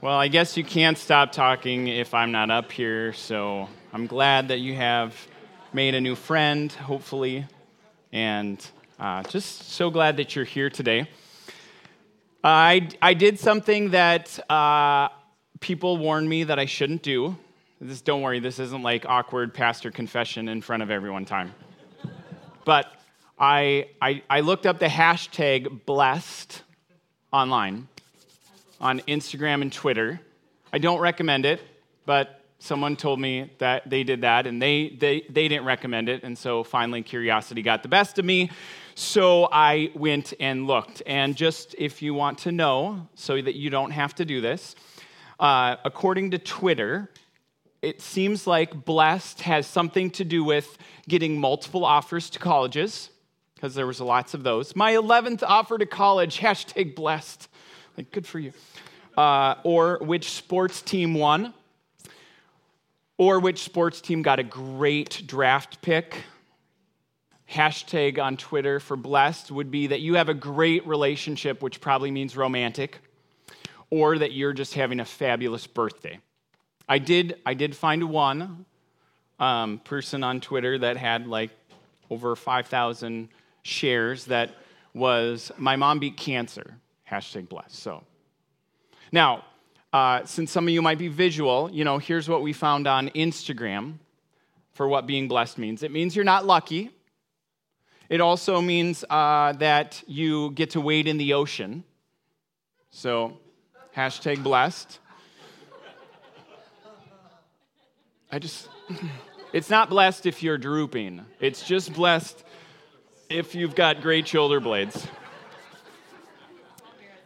Well, I guess you can't stop talking if I'm not up here, so I'm glad that you have made a new friend, hopefully, and uh, just so glad that you're here today. I, I did something that uh, people warned me that I shouldn't do. This, don't worry, this isn't like awkward pastor confession in front of everyone time. But I, I, I looked up the hashtag blessed online on Instagram and Twitter. I don't recommend it, but someone told me that they did that and they, they, they didn't recommend it. And so finally, curiosity got the best of me. So I went and looked. And just if you want to know, so that you don't have to do this, uh, according to Twitter, it seems like blessed has something to do with getting multiple offers to colleges because there was lots of those my 11th offer to college hashtag blessed like, good for you. Uh, or which sports team won, or which sports team got a great draft pick. Hashtag on Twitter for blessed would be that you have a great relationship, which probably means romantic, or that you're just having a fabulous birthday. I did, I did find one um, person on Twitter that had like over 5,000 shares that was My Mom Beat Cancer hashtag blessed. So now, uh, since some of you might be visual, you know, here's what we found on Instagram for what being blessed means. It means you're not lucky. It also means uh, that you get to wade in the ocean. So, hashtag blessed. I just, it's not blessed if you're drooping. It's just blessed if you've got great shoulder blades.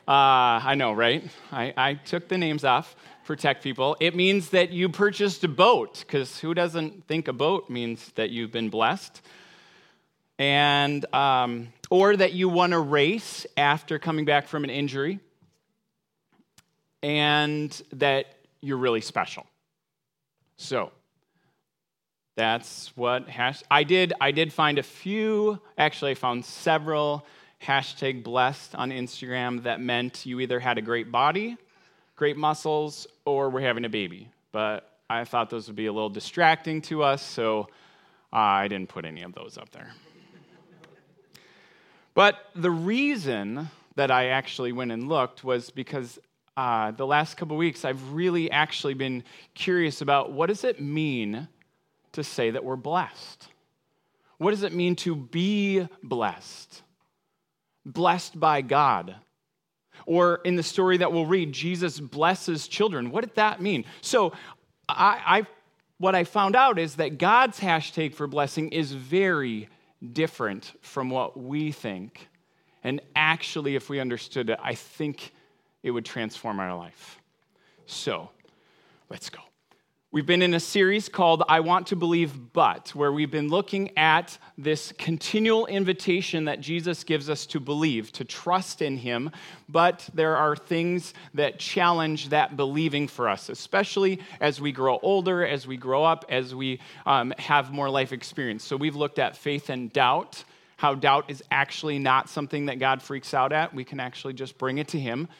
Uh, I know, right? I, I took the names off for tech people. It means that you purchased a boat, because who doesn't think a boat means that you've been blessed? And, um, or that you won a race after coming back from an injury, and that you're really special. So, that's what hash. I did. I did find a few. Actually, I found several hashtag blessed on Instagram that meant you either had a great body, great muscles, or were having a baby. But I thought those would be a little distracting to us, so uh, I didn't put any of those up there. But the reason that I actually went and looked was because uh, the last couple weeks I've really actually been curious about what does it mean to say that we're blessed? What does it mean to be blessed? Blessed by God. Or in the story that we'll read, Jesus blesses children. What did that mean? So, I, I, what I found out is that God's hashtag for blessing is very different from what we think. And actually, if we understood it, I think it would transform our life. So, let's go. We've been in a series called I Want to Believe But, where we've been looking at this continual invitation that Jesus gives us to believe, to trust in Him. But there are things that challenge that believing for us, especially as we grow older, as we grow up, as we um, have more life experience. So we've looked at faith and doubt, how doubt is actually not something that God freaks out at. We can actually just bring it to Him.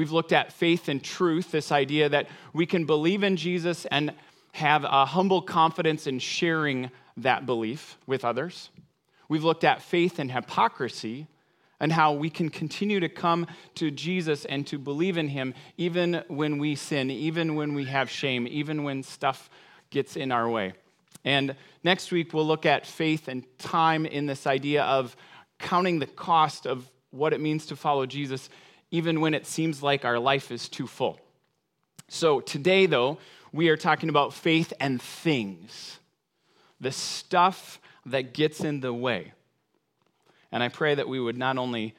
We've looked at faith and truth, this idea that we can believe in Jesus and have a humble confidence in sharing that belief with others. We've looked at faith and hypocrisy and how we can continue to come to Jesus and to believe in him even when we sin, even when we have shame, even when stuff gets in our way. And next week, we'll look at faith and time in this idea of counting the cost of what it means to follow Jesus even when it seems like our life is too full. So today, though, we are talking about faith and things, the stuff that gets in the way. And I pray that we would not only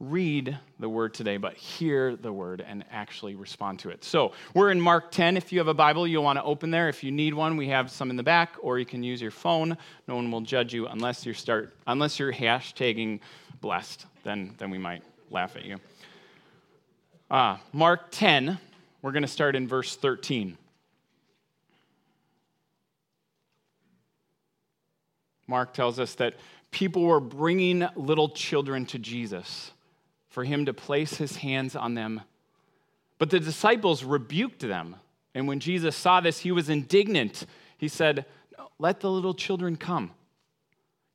read the word today, but hear the word and actually respond to it. So we're in Mark 10. If you have a Bible, you'll want to open there. If you need one, we have some in the back, or you can use your phone. No one will judge you unless you start unless you're hashtagging blessed. Then then we might laugh at you. Uh, Mark 10, we're going to start in verse 13. Mark tells us that people were bringing little children to Jesus for him to place his hands on them. But the disciples rebuked them. And when Jesus saw this, he was indignant. He said, Let the little children come.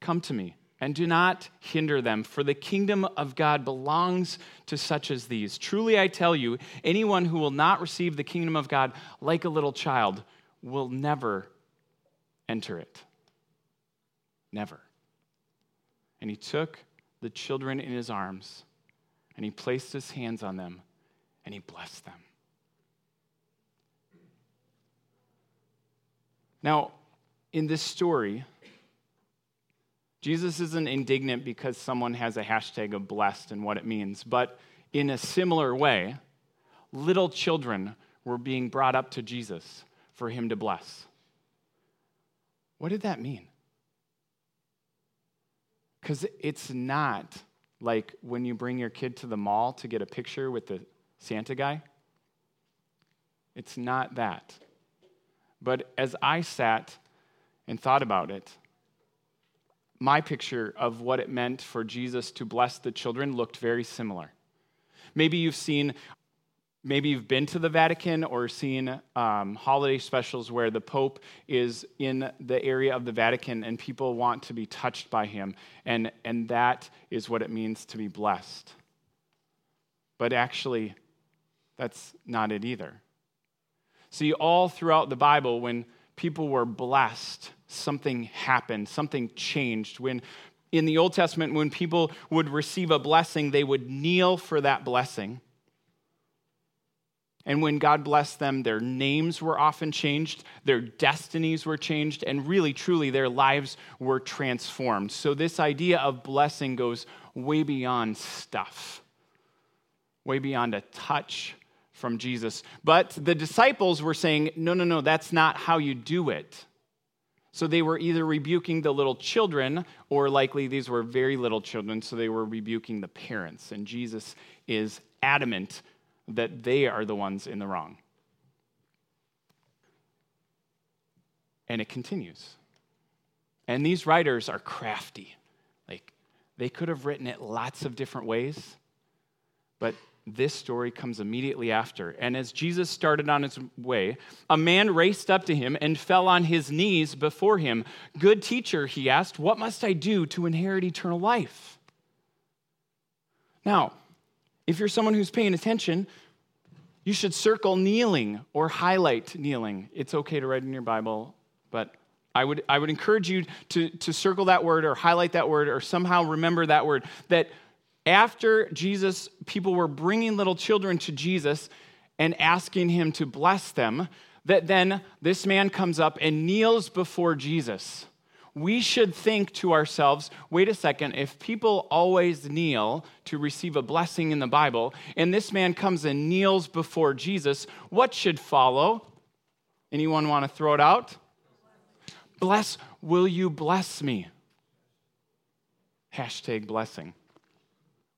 Come to me, and do not hinder them, for the kingdom of God belongs to such as these. Truly, I tell you, anyone who will not receive the kingdom of God like a little child will never enter it. Never. And he took the children in his arms, and he placed his hands on them, and he blessed them. Now, in this story, Jesus isn't indignant because someone has a hashtag of blessed and what it means, but in a similar way, little children were being brought up to Jesus for him to bless. What did that mean? Because it's not like when you bring your kid to the mall to get a picture with the Santa guy. It's not that. But as I sat and thought about it, my picture of what it meant for Jesus to bless the children looked very similar. Maybe you've seen, maybe you've been to the Vatican or seen um, holiday specials where the Pope is in the area of the Vatican and people want to be touched by him. And, and that is what it means to be blessed. But actually, that's not it either. See, all throughout the Bible, when people were blessed, something happened, something changed. When in the Old Testament, when people would receive a blessing, they would kneel for that blessing. And when God blessed them, their names were often changed, their destinies were changed, and really, truly, their lives were transformed. So, this idea of blessing goes way beyond stuff, way beyond a touch from Jesus. But the disciples were saying, no, no, no, that's not how you do it. So they were either rebuking the little children, or likely these were very little children, so they were rebuking the parents. And Jesus is adamant that they are the ones in the wrong. And it continues. And these writers are crafty. Like, they could have written it lots of different ways, but this story comes immediately after. And as Jesus started on his way, a man raced up to him and fell on his knees before him. Good teacher, he asked, what must I do to inherit eternal life? Now, if you're someone who's paying attention, you should circle kneeling or highlight kneeling. It's okay to write in your Bible, but I would, I would encourage you to, to circle that word or highlight that word or somehow remember that word. That after Jesus, people were bringing little children to Jesus and asking him to bless them, that then this man comes up and kneels before Jesus. We should think to ourselves wait a second, if people always kneel to receive a blessing in the Bible, and this man comes and kneels before Jesus, what should follow? Anyone want to throw it out? Bless, will you bless me? Hashtag blessing.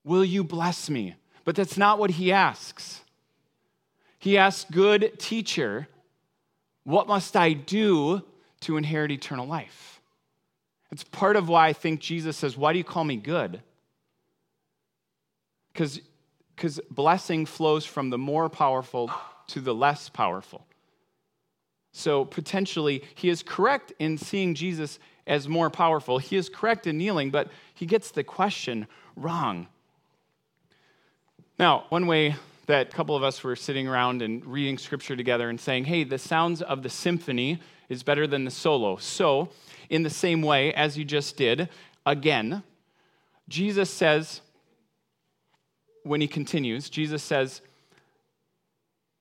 Will you bless me? But that's not what he asks. He asks, Good teacher, what must I do to inherit eternal life? It's part of why I think Jesus says, Why do you call me good? Because blessing flows from the more powerful to the less powerful. So potentially, he is correct in seeing Jesus as more powerful. He is correct in kneeling, but he gets the question wrong. Now, one way that a couple of us were sitting around and reading scripture together and saying, hey, the sounds of the symphony is better than the solo. So, in the same way as you just did, again, Jesus says, when he continues, Jesus says,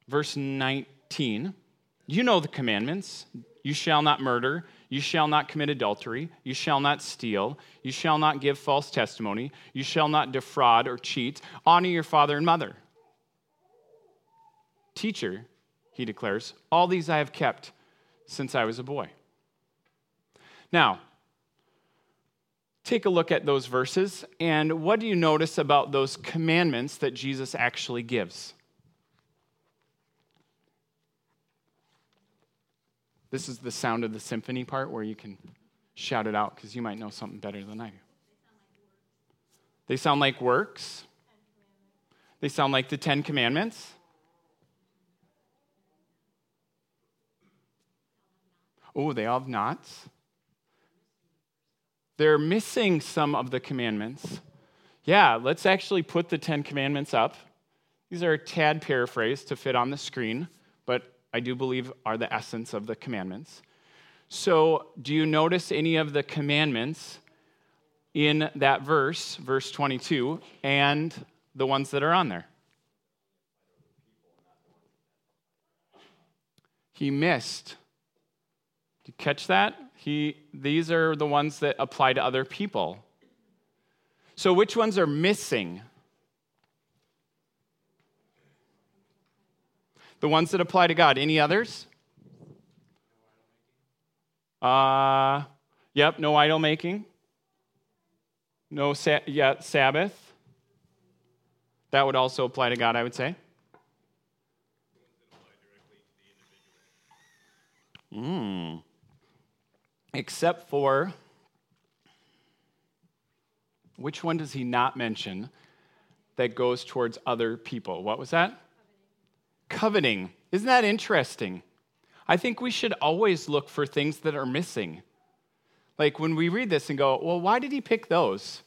verse 19, you know the commandments. You shall not murder. You shall not commit adultery. You shall not steal. You shall not give false testimony. You shall not defraud or cheat. Honor your father and mother. Teacher, he declares, all these I have kept since I was a boy. Now, take a look at those verses, and what do you notice about those commandments that Jesus actually gives? This is the sound of the symphony part where you can shout it out because you might know something better than I do. They sound like works, they sound like the Ten Commandments. Oh, they all have knots. They're missing some of the commandments. Yeah, let's actually put the Ten Commandments up. These are a tad paraphrase to fit on the screen, but I do believe are the essence of the commandments. So, do you notice any of the commandments in that verse, verse 22, and the ones that are on there? He missed. Did you catch that? He, these are the ones that apply to other people. So, which ones are missing? The ones that apply to God. Any others? Uh, yep, no idol making. No sa- yeah, Sabbath. That would also apply to God, I would say. Mm. Except for which one does he not mention that goes towards other people? What was that? Coveting. Isn't that interesting? I think we should always look for things that are missing. Like when we read this and go, well, why did he pick those?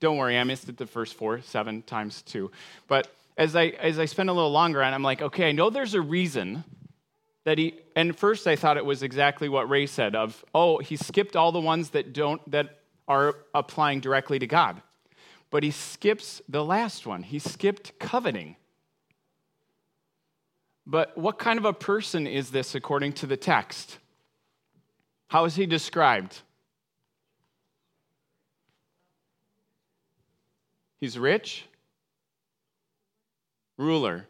Don't worry, I missed it the first four, seven times two. But as I, as I spend a little longer on it, I'm like, okay, I know there's a reason that he, and first I thought it was exactly what Ray said of, oh, he skipped all the ones that don't, that are applying directly to God. But he skips the last one. He skipped coveting. But what kind of a person is this according to the text? How is he described? He's rich, ruler.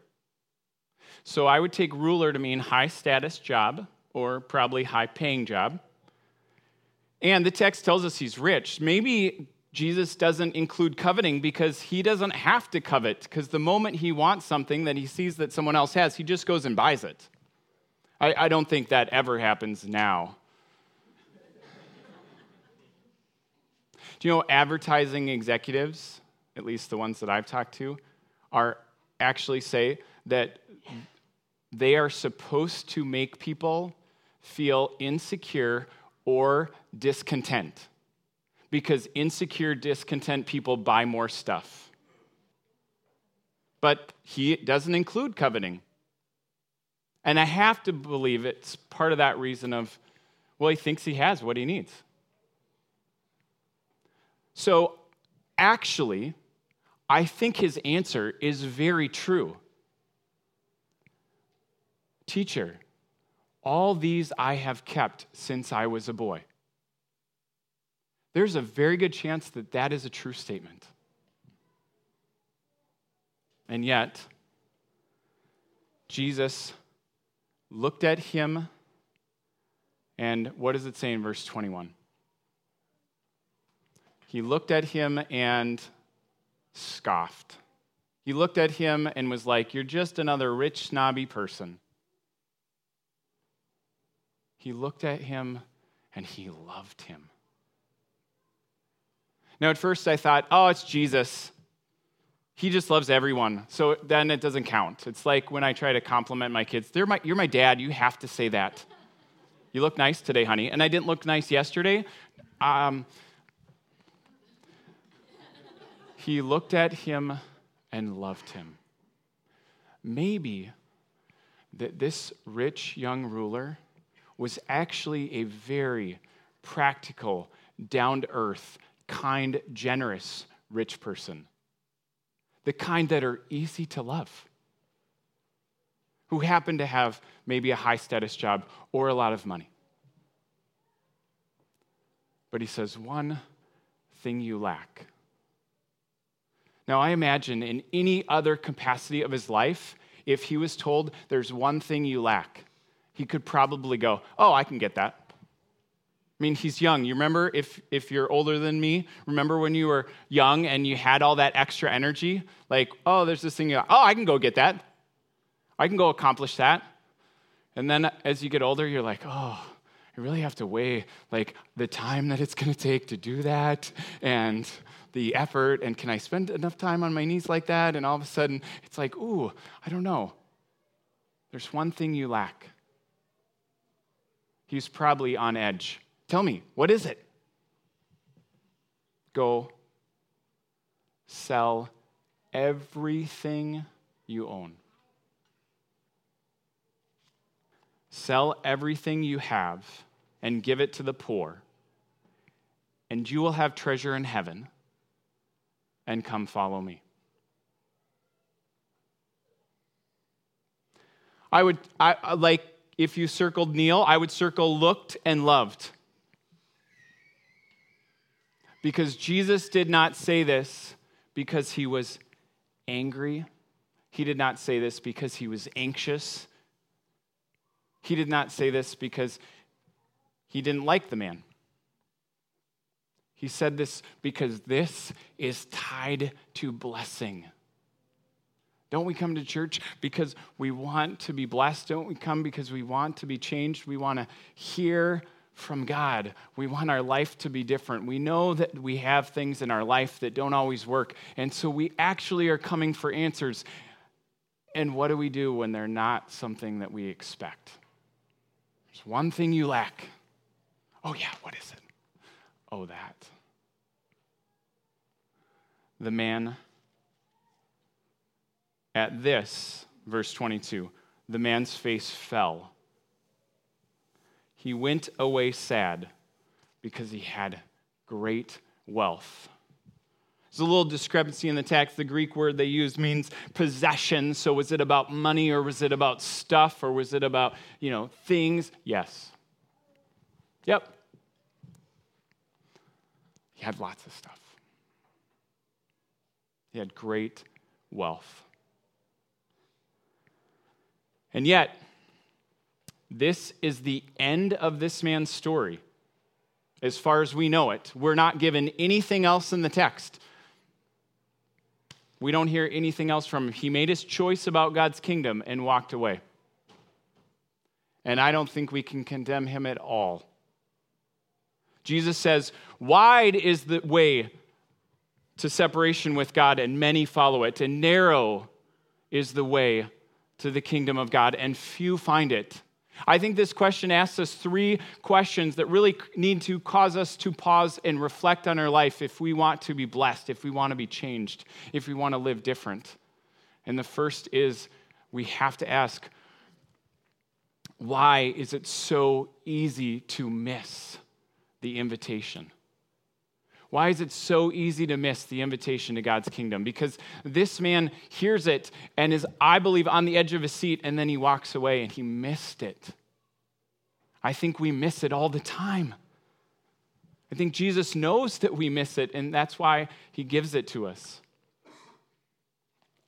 So I would take ruler to mean high status job or probably high paying job. And the text tells us he's rich. Maybe Jesus doesn't include coveting because he doesn't have to covet, because the moment he wants something that he sees that someone else has, he just goes and buys it. I, I don't think that ever happens now. Do you know advertising executives, at least the ones that I've talked to, are actually say that they are supposed to make people feel insecure or discontent. Because insecure, discontent people buy more stuff. But he doesn't include coveting. And I have to believe it's part of that reason of, well, he thinks he has what he needs. So actually, I think his answer is very true. Teacher, all these I have kept since I was a boy. There's a very good chance that that is a true statement. And yet, Jesus looked at him, and what does it say in verse 21? He looked at him and scoffed. He looked at him and was like, You're just another rich, snobby person. He looked at him and he loved him. Now, at first I thought, oh, it's Jesus. He just loves everyone. So then it doesn't count. It's like when I try to compliment my kids, They're my, you're my dad. You have to say that. You look nice today, honey. And I didn't look nice yesterday. Um, he looked at him and loved him. Maybe that this rich young ruler was actually a very practical, down to earth, kind, generous rich person. The kind that are easy to love. Who happen to have maybe a high status job or a lot of money. But he says, one thing you lack. Now, I imagine in any other capacity of his life, if he was told, there's one thing you lack, he could probably go, Oh, I can get that. I mean, he's young. You remember, if, if you're older than me, remember when you were young and you had all that extra energy? Like, oh, there's this thing, oh, I can go get that. I can go accomplish that. And then as you get older, you're like, oh, I really have to weigh like the time that it's going to take to do that and the effort and can I spend enough time on my knees like that? And all of a sudden, it's like, ooh, I don't know. There's one thing you lack. He's probably on edge. Tell me, what is it? Go sell everything you own. Sell everything you have and give it to the poor, and you will have treasure in heaven. And come follow me. I would, I, like, if you circled kneel, I would circle looked and loved. Because Jesus did not say this because he was angry. He did not say this because he was anxious. He did not say this because he didn't like the man. He said this because this is tied to blessing. Don't we come to church because we want to be blessed? Don't we come because we want to be changed? We want to hear from God. We want our life to be different. We know that we have things in our life that don't always work. And so we actually are coming for answers. And what do we do when they're not something that we expect? There's one thing you lack. Oh, yeah, what is it? Oh, that. The man at this, verse 22, the man's face fell. He went away sad because he had great wealth. There's a little discrepancy in the text. The Greek word they used means possession. So was it about money or was it about stuff or was it about, you know, things? Yes. Yep. He had lots of stuff. He had great wealth. And yet, this is the end of this man's story, as far as we know it. We're not given anything else in the text. We don't hear anything else from him. He made his choice about God's kingdom and walked away. And I don't think we can condemn him at all. Jesus says, Wide is the way to separation with God, and many follow it, and narrow is the way to the kingdom of God, and few find it. I think this question asks us three questions that really need to cause us to pause and reflect on our life if we want to be blessed, if we want to be changed, if we want to live different. And the first is we have to ask why is it so easy to miss the invitation? Why is it so easy to miss the invitation to God's kingdom? Because this man hears it and is, I believe, on the edge of his seat, and then he walks away and he missed it. I think we miss it all the time. I think Jesus knows that we miss it, and that's why he gives it to us.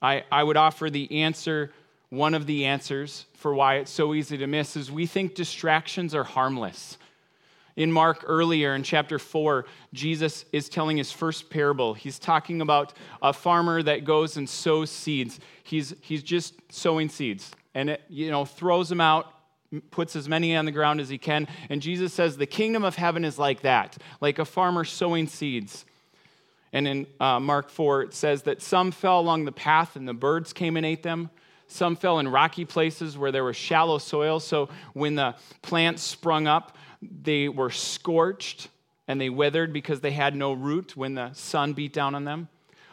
I, I would offer the answer, one of the answers for why it's so easy to miss is we think distractions are harmless. In Mark earlier in chapter 4, Jesus is telling his first parable. He's talking about a farmer that goes and sows seeds. He's, he's just sowing seeds and it, you know, throws them out, puts as many on the ground as he can. And Jesus says the kingdom of heaven is like that, like a farmer sowing seeds. And in uh, Mark 4, it says that some fell along the path and the birds came and ate them. Some fell in rocky places where there was shallow soil. So when the plants sprung up, they were scorched and they withered because they had no root when the sun beat down on them.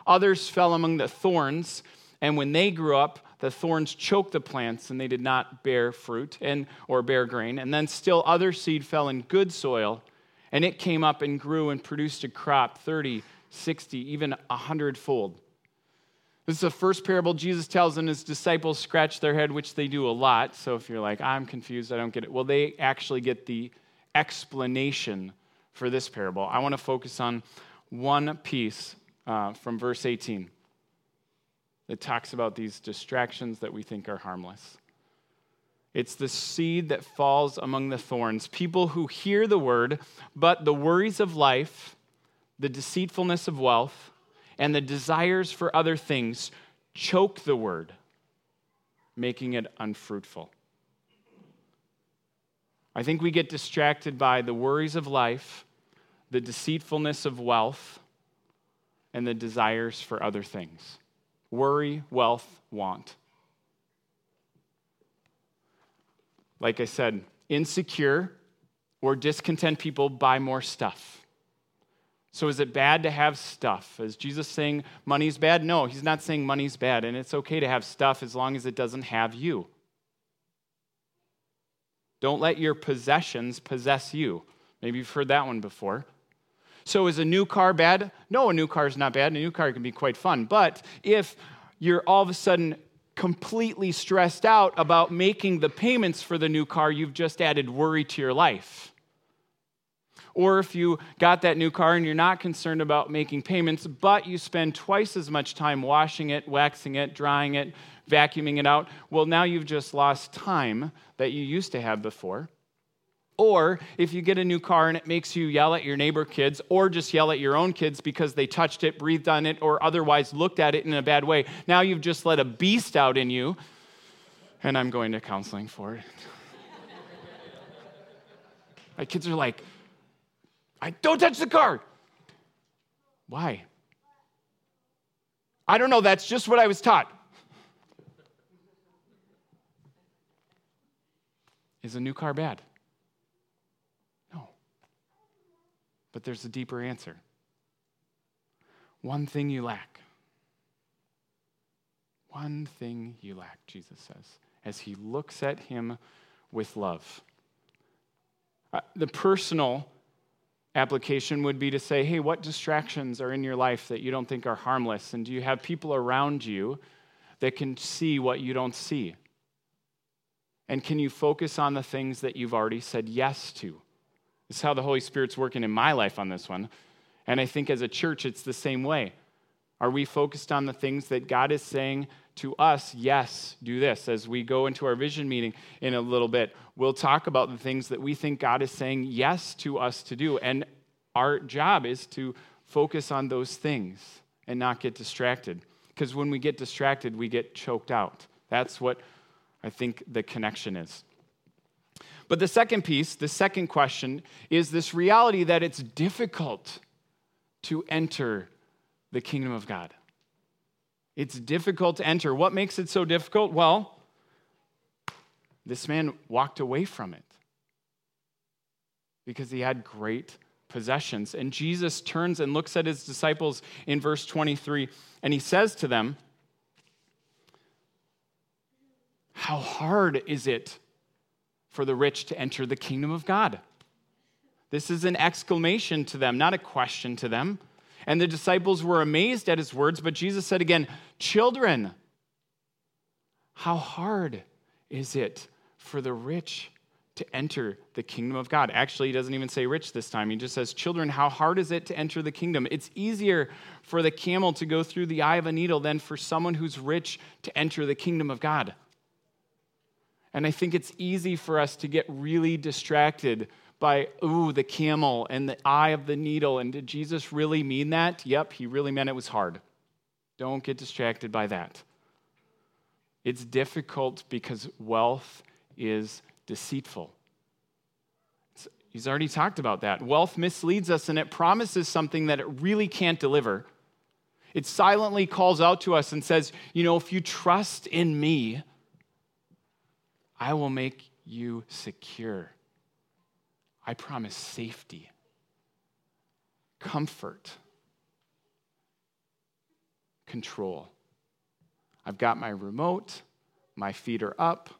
Others fell among the thorns, and when they grew up, the thorns choked the plants and they did not bear fruit and or bear grain. And then still other seed fell in good soil, and it came up and grew and produced a crop 30, 60, even a hundredfold. This is the first parable Jesus tells, and his disciples scratch their head, which they do a lot. So if you're like, I'm confused, I don't get it. Well, they actually get the explanation for this parable. I want to focus on one piece uh, from verse 18 that talks about these distractions that we think are harmless. It's the seed that falls among the thorns. People who hear the word, but the worries of life, the deceitfulness of wealth, and the desires for other things choke the word, making it unfruitful. I think we get distracted by the worries of life, the deceitfulness of wealth, and the desires for other things. Worry, wealth, want. Like I said, insecure or discontent people buy more stuff. So is it bad to have stuff? Is Jesus saying money's bad? No, he's not saying money's bad, and it's okay to have stuff as long as it doesn't have you. Don't let your possessions possess you. Maybe you've heard that one before. So is a new car bad? No, a new car is not bad. A new car can be quite fun. But if you're all of a sudden completely stressed out about making the payments for the new car, you've just added worry to your life. Or if you got that new car and you're not concerned about making payments, but you spend twice as much time washing it, waxing it, drying it, vacuuming it out, well, now you've just lost time that you used to have before. Or if you get a new car and it makes you yell at your neighbor kids or just yell at your own kids because they touched it, breathed on it, or otherwise looked at it in a bad way, now you've just let a beast out in you. And I'm going to counseling for it. My kids are like, I don't touch the car. Why? I don't know, that's just what I was taught. Is a new car bad? No. But there's a deeper answer. One thing you lack. One thing you lack, Jesus says, as he looks at him with love. Uh, the personal application would be to say, hey, what distractions are in your life that you don't think are harmless? And do you have people around you that can see what you don't see? And can you focus on the things that you've already said yes to? This is how the Holy Spirit's working in my life on this one. And I think as a church, it's the same way. Are we focused on the things that God is saying to us? Yes, do this. As we go into our vision meeting in a little bit, we'll talk about the things that we think God is saying yes to us to do. And our job is to focus on those things and not get distracted. Because when we get distracted, we get choked out. That's what I think the connection is. But the second piece, the second question, is this reality that it's difficult to enter the kingdom of God. It's difficult to enter. What makes it so difficult? Well, this man walked away from it because he had great possessions. And Jesus turns and looks at his disciples in verse 23, and he says to them, How hard is it for the rich to enter the kingdom of God. This is an exclamation to them, not a question to them. And the disciples were amazed at his words, but Jesus said again, Children, how hard is it for the rich to enter the kingdom of God? Actually, he doesn't even say rich this time. He just says, Children, how hard is it to enter the kingdom? It's easier for the camel to go through the eye of a needle than for someone who's rich to enter the kingdom of God. And I think it's easy for us to get really distracted by, ooh, the camel and the eye of the needle. And did Jesus really mean that? Yep, he really meant it was hard. Don't get distracted by that. It's difficult because wealth is deceitful. He's already talked about that. Wealth misleads us and it promises something that it really can't deliver. It silently calls out to us and says, you know, if you trust in me, I will make you secure. I promise safety, comfort, control. I've got my remote, my feet are up.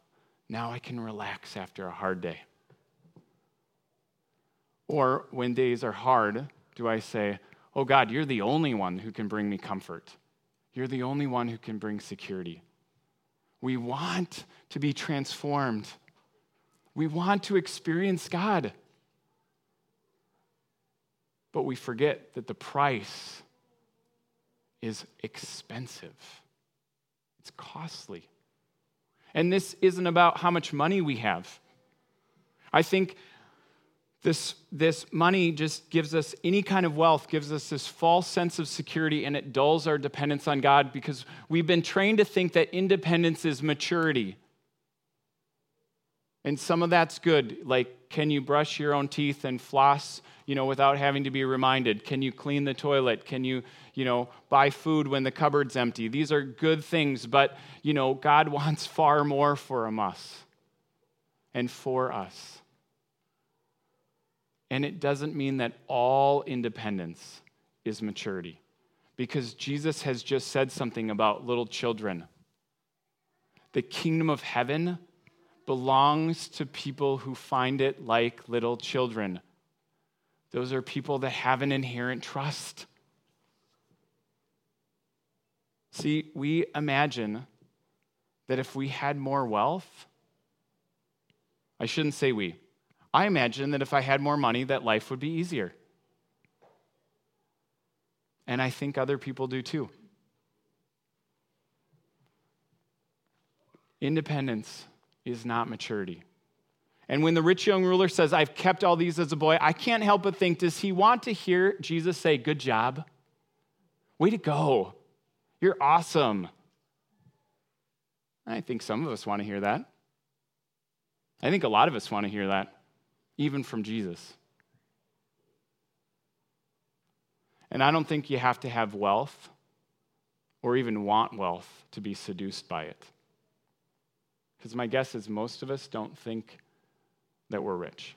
Now I can relax after a hard day. Or when days are hard, do I say, Oh God, you're the only one who can bring me comfort. You're the only one who can bring security. We want to be transformed. We want to experience God. But we forget that the price is expensive, it's costly. And this isn't about how much money we have. I think this, this money just gives us any kind of wealth, gives us this false sense of security, and it dulls our dependence on God because we've been trained to think that independence is maturity. And some of that's good. Like, can you brush your own teeth and floss, you know, without having to be reminded? Can you clean the toilet? Can you, you know, buy food when the cupboard's empty? These are good things, but, you know, God wants far more from us and for us. And it doesn't mean that all independence is maturity, because Jesus has just said something about little children. The kingdom of heaven belongs to people who find it like little children. Those are people that have an inherent trust. See, we imagine that if we had more wealth, I shouldn't say we. I imagine that if I had more money, that life would be easier. And I think other people do too. Independence is not maturity. And when the rich young ruler says, I've kept all these as a boy, I can't help but think, does he want to hear Jesus say, Good job? Way to go. You're awesome. I think some of us want to hear that. I think a lot of us want to hear that, even from Jesus. And I don't think you have to have wealth or even want wealth to be seduced by it. Because my guess is most of us don't think that we're rich.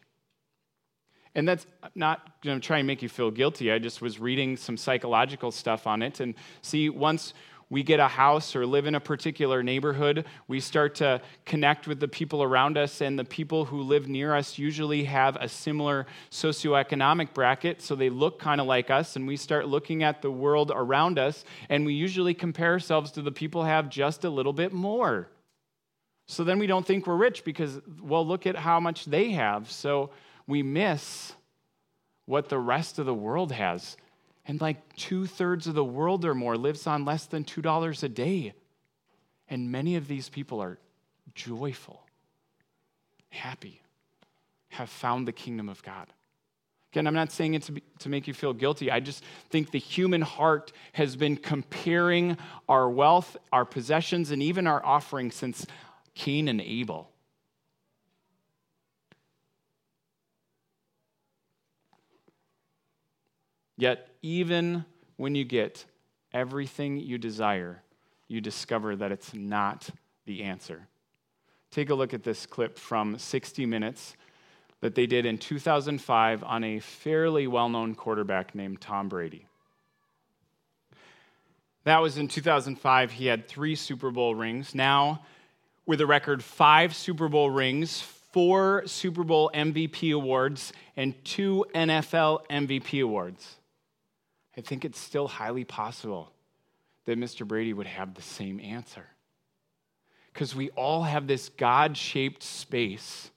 And that's not going to try and make you feel guilty. I just was reading some psychological stuff on it. And see, once we get a house or live in a particular neighborhood, we start to connect with the people around us, and the people who live near us usually have a similar socioeconomic bracket, so they look kind of like us, and we start looking at the world around us, and we usually compare ourselves to the people who have just a little bit more. So then we don't think we're rich because, well, look at how much they have. So we miss what the rest of the world has. And like two thirds of the world or more lives on less than $2 a day. And many of these people are joyful, happy, have found the kingdom of God. Again, I'm not saying it to, be, to make you feel guilty. I just think the human heart has been comparing our wealth, our possessions, and even our offerings since Cain and Abel. Yet, even when you get everything you desire, you discover that it's not the answer. Take a look at this clip from 60 Minutes that they did in 2005 on a fairly well known quarterback named Tom Brady. That was in 2005. He had three Super Bowl rings. Now, with a record five Super Bowl rings, four Super Bowl MVP awards, and two NFL MVP awards. I think it's still highly possible that Mr. Brady would have the same answer. Because we all have this God shaped space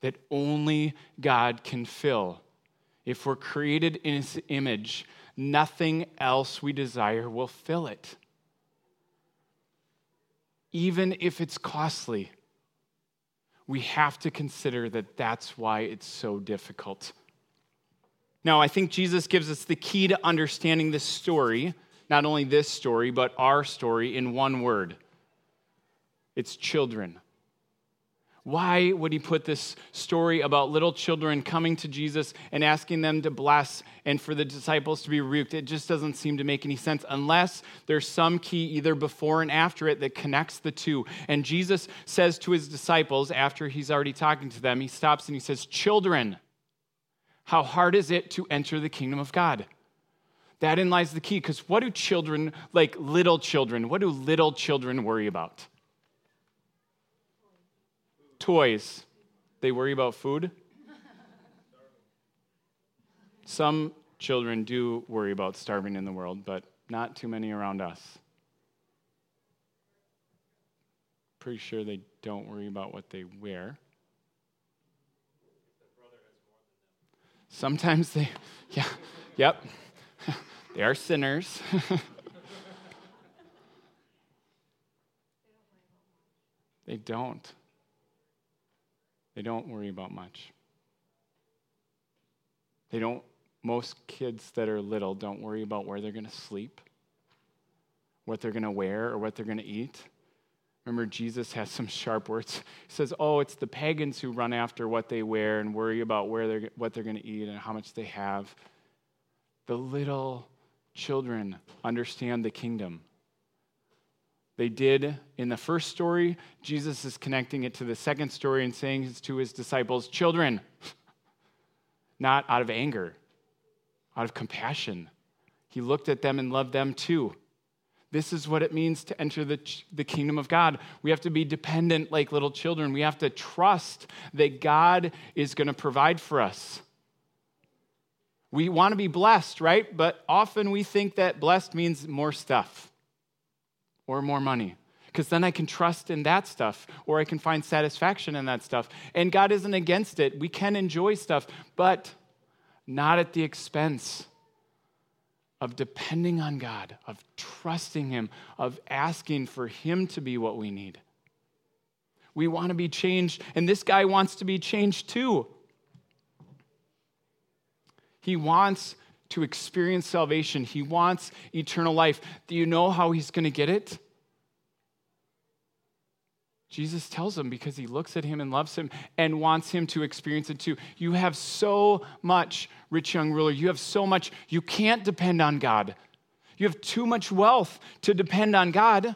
that only God can fill. If we're created in His image, nothing else we desire will fill it even if it's costly, we have to consider that that's why it's so difficult. Now, I think Jesus gives us the key to understanding this story, not only this story, but our story in one word it's children. Why would he put this story about little children coming to Jesus and asking them to bless and for the disciples to be rebuked? It just doesn't seem to make any sense unless there's some key either before and after it that connects the two. And Jesus says to his disciples, after he's already talking to them, he stops and he says, Children, how hard is it to enter the kingdom of God? That in lies the key, because what do children, like little children, what do little children worry about? toys. They worry about food. Some children do worry about starving in the world, but not too many around us. Pretty sure they don't worry about what they wear. Sometimes they, yeah, yep, they are sinners. they don't. They don't worry about much. They don't, most kids that are little don't worry about where they're going to sleep, what they're going to wear, or what they're going to eat. Remember, Jesus has some sharp words. He says, Oh, it's the pagans who run after what they wear and worry about where they're, what they're going to eat and how much they have. The little children understand the kingdom. They did in the first story. Jesus is connecting it to the second story and saying to his disciples, Children, not out of anger, out of compassion. He looked at them and loved them too. This is what it means to enter the, the kingdom of God. We have to be dependent like little children. We have to trust that God is going to provide for us. We want to be blessed, right? But often we think that blessed means more stuff or more money because then I can trust in that stuff or I can find satisfaction in that stuff. And God isn't against it. We can enjoy stuff, but not at the expense of depending on God, of trusting Him, of asking for Him to be what we need. We want to be changed, and this guy wants to be changed too. He wants to experience salvation, he wants eternal life. Do you know how he's going to get it? Jesus tells him because he looks at him and loves him and wants him to experience it too. You have so much, rich young ruler. You have so much. You can't depend on God. You have too much wealth to depend on God.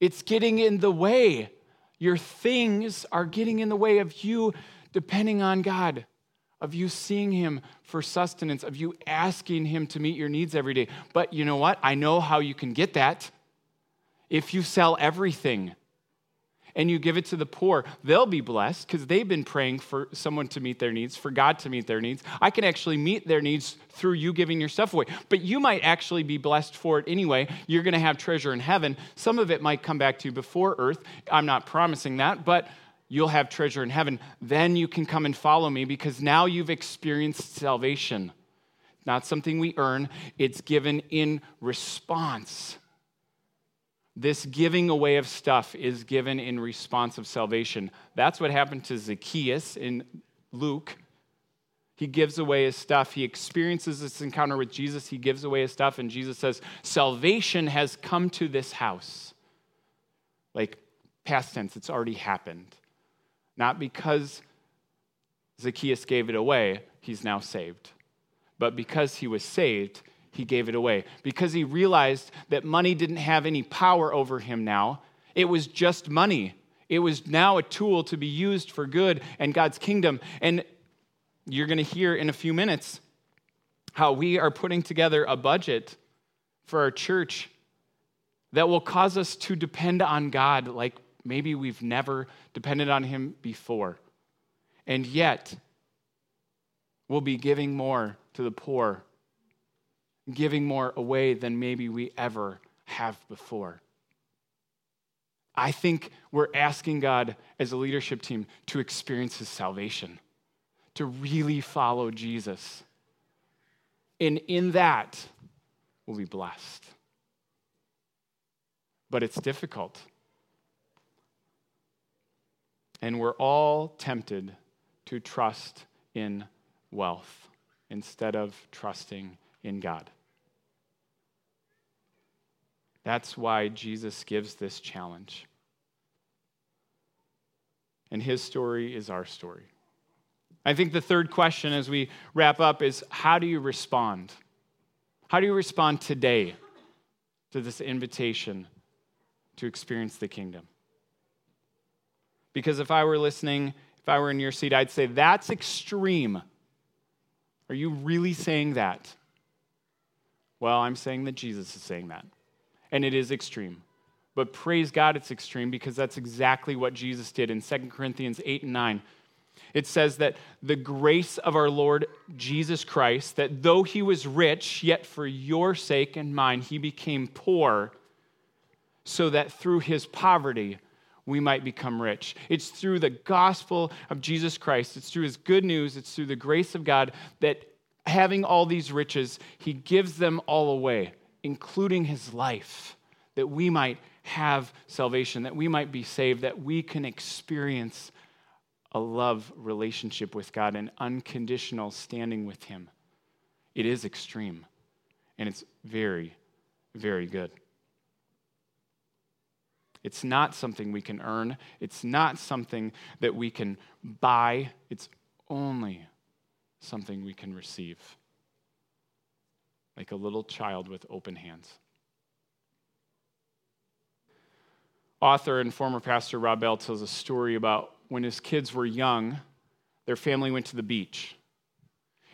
It's getting in the way. Your things are getting in the way of you depending on God, of you seeing Him for sustenance, of you asking Him to meet your needs every day. But you know what? I know how you can get that. If you sell everything, and you give it to the poor, they'll be blessed because they've been praying for someone to meet their needs, for God to meet their needs. I can actually meet their needs through you giving your stuff away. But you might actually be blessed for it anyway. You're going to have treasure in heaven. Some of it might come back to you before earth. I'm not promising that, but you'll have treasure in heaven. Then you can come and follow me because now you've experienced salvation. Not something we earn, it's given in response this giving away of stuff is given in response of salvation. That's what happened to Zacchaeus in Luke. He gives away his stuff. He experiences this encounter with Jesus. He gives away his stuff, and Jesus says, Salvation has come to this house. Like past tense, it's already happened. Not because Zacchaeus gave it away, he's now saved. But because he was saved, he gave it away because he realized that money didn't have any power over him now. It was just money. It was now a tool to be used for good and God's kingdom. And you're going to hear in a few minutes how we are putting together a budget for our church that will cause us to depend on God like maybe we've never depended on Him before. And yet, we'll be giving more to the poor giving more away than maybe we ever have before. I think we're asking God as a leadership team to experience his salvation, to really follow Jesus. And in that, we'll be blessed. But it's difficult. And we're all tempted to trust in wealth instead of trusting in God. That's why Jesus gives this challenge. And his story is our story. I think the third question as we wrap up is how do you respond? How do you respond today to this invitation to experience the kingdom? Because if I were listening, if I were in your seat, I'd say, that's extreme. Are you really saying that? Well, I'm saying that Jesus is saying that. And it is extreme. But praise God, it's extreme because that's exactly what Jesus did in 2 Corinthians 8 and 9. It says that the grace of our Lord Jesus Christ, that though he was rich, yet for your sake and mine, he became poor, so that through his poverty, we might become rich. It's through the gospel of Jesus Christ, it's through his good news, it's through the grace of God that having all these riches, he gives them all away, including his life, that we might have salvation, that we might be saved, that we can experience a love relationship with God, an unconditional standing with him. It is extreme, and it's very, very good. It's not something we can earn. It's not something that we can buy. It's only something we can receive, like a little child with open hands. Author and former pastor Rob Bell tells a story about when his kids were young, their family went to the beach.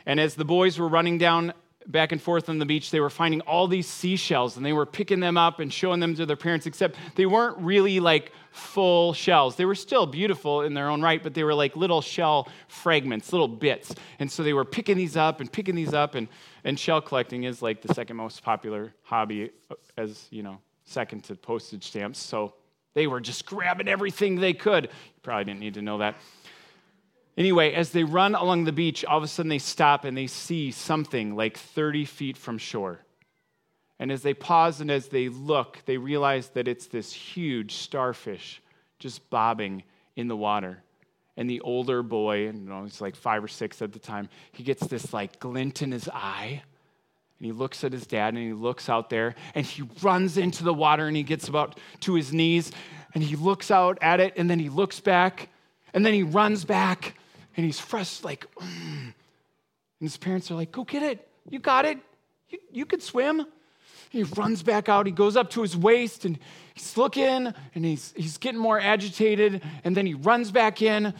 And as the boys were running down back and forth on the beach, they were finding all these seashells and they were picking them up and showing them to their parents, except they weren't really like full shells. They were still beautiful in their own right, but they were like little shell fragments, little bits. And so they were picking these up and picking these up. And, and shell collecting is like the second most popular hobby, uh, as you know, second to postage stamps. So they were just grabbing everything they could. You probably didn't need to know that. Anyway, as they run along the beach, all of a sudden they stop and they see something like 30 feet from shore. And as they pause and as they look, they realize that it's this huge starfish just bobbing in the water. And the older boy, you know, he's like five or six at the time, he gets this like glint in his eye. And he looks at his dad and he looks out there and he runs into the water and he gets about to his knees and he looks out at it and then he looks back and then he runs back and he's fresh, like, mm. and his parents are like, go get it. You got it. You, you could swim. He runs back out. He goes up to his waist and he's looking and he's, he's getting more agitated. And then he runs back in.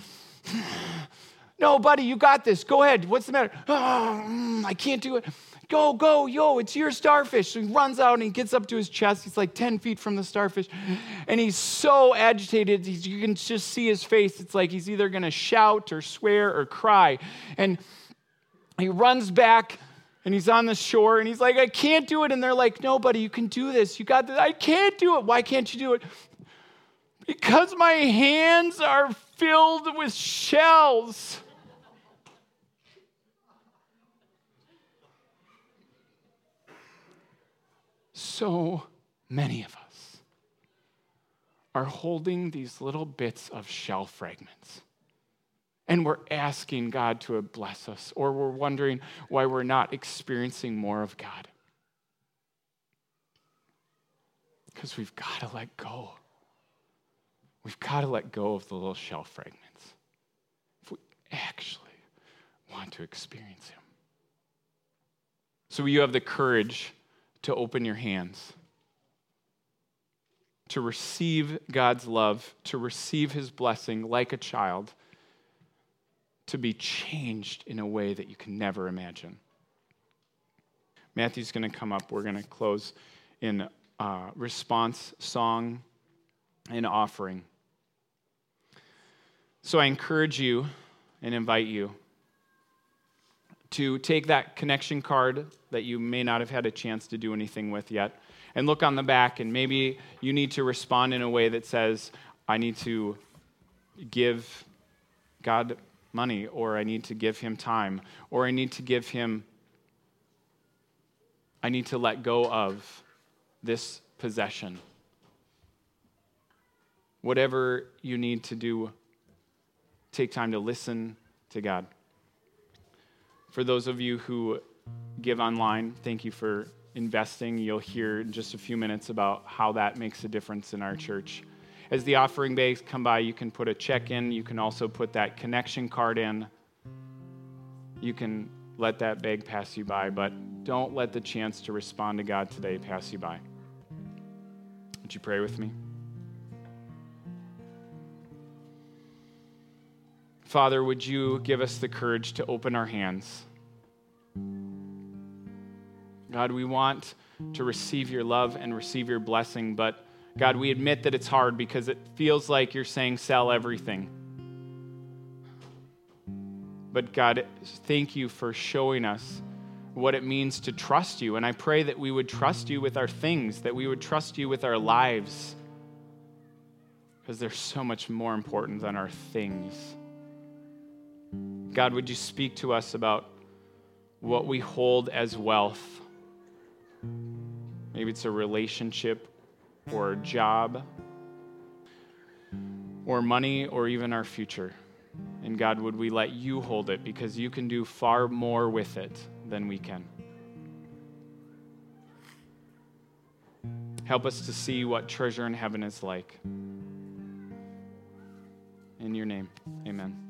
no, buddy, you got this. Go ahead. What's the matter? Oh, I can't do it. Go, go, yo, it's your starfish. So he runs out and he gets up to his chest. He's like 10 feet from the starfish. And he's so agitated. He's, you can just see his face. It's like he's either going to shout or swear or cry. And he runs back and he's on the shore and he's like, I can't do it. And they're like, No, buddy, you can do this. You got this. I can't do it. Why can't you do it? Because my hands are filled with shells. So many of us are holding these little bits of shell fragments. And we're asking God to bless us, or we're wondering why we're not experiencing more of God. Because we've got to let go. We've got to let go of the little shell fragments if we actually want to experience Him. So, you have the courage to open your hands, to receive God's love, to receive his blessing like a child, to be changed in a way that you can never imagine. Matthew's going to come up. We're going to close in uh, response song and offering. So I encourage you and invite you to take that connection card that you may not have had a chance to do anything with yet and look on the back, and maybe you need to respond in a way that says, I need to give God money, or I need to give him time, or I need to give him, I need to let go of this possession. Whatever you need to do, take time to listen to God. For those of you who give online, thank you for investing. You'll hear in just a few minutes about how that makes a difference in our church. As the offering bags come by, you can put a check in. You can also put that connection card in. You can let that bag pass you by, but don't let the chance to respond to God today pass you by. Would you pray with me? Father, would you give us the courage to open our hands? God, we want to receive your love and receive your blessing, but God, we admit that it's hard because it feels like you're saying sell everything. But God, thank you for showing us what it means to trust you. And I pray that we would trust you with our things, that we would trust you with our lives, because they're so much more important than our things. God, would you speak to us about what we hold as wealth? Maybe it's a relationship or a job or money or even our future. And God, would we let you hold it because you can do far more with it than we can. Help us to see what treasure in heaven is like. In your name, amen.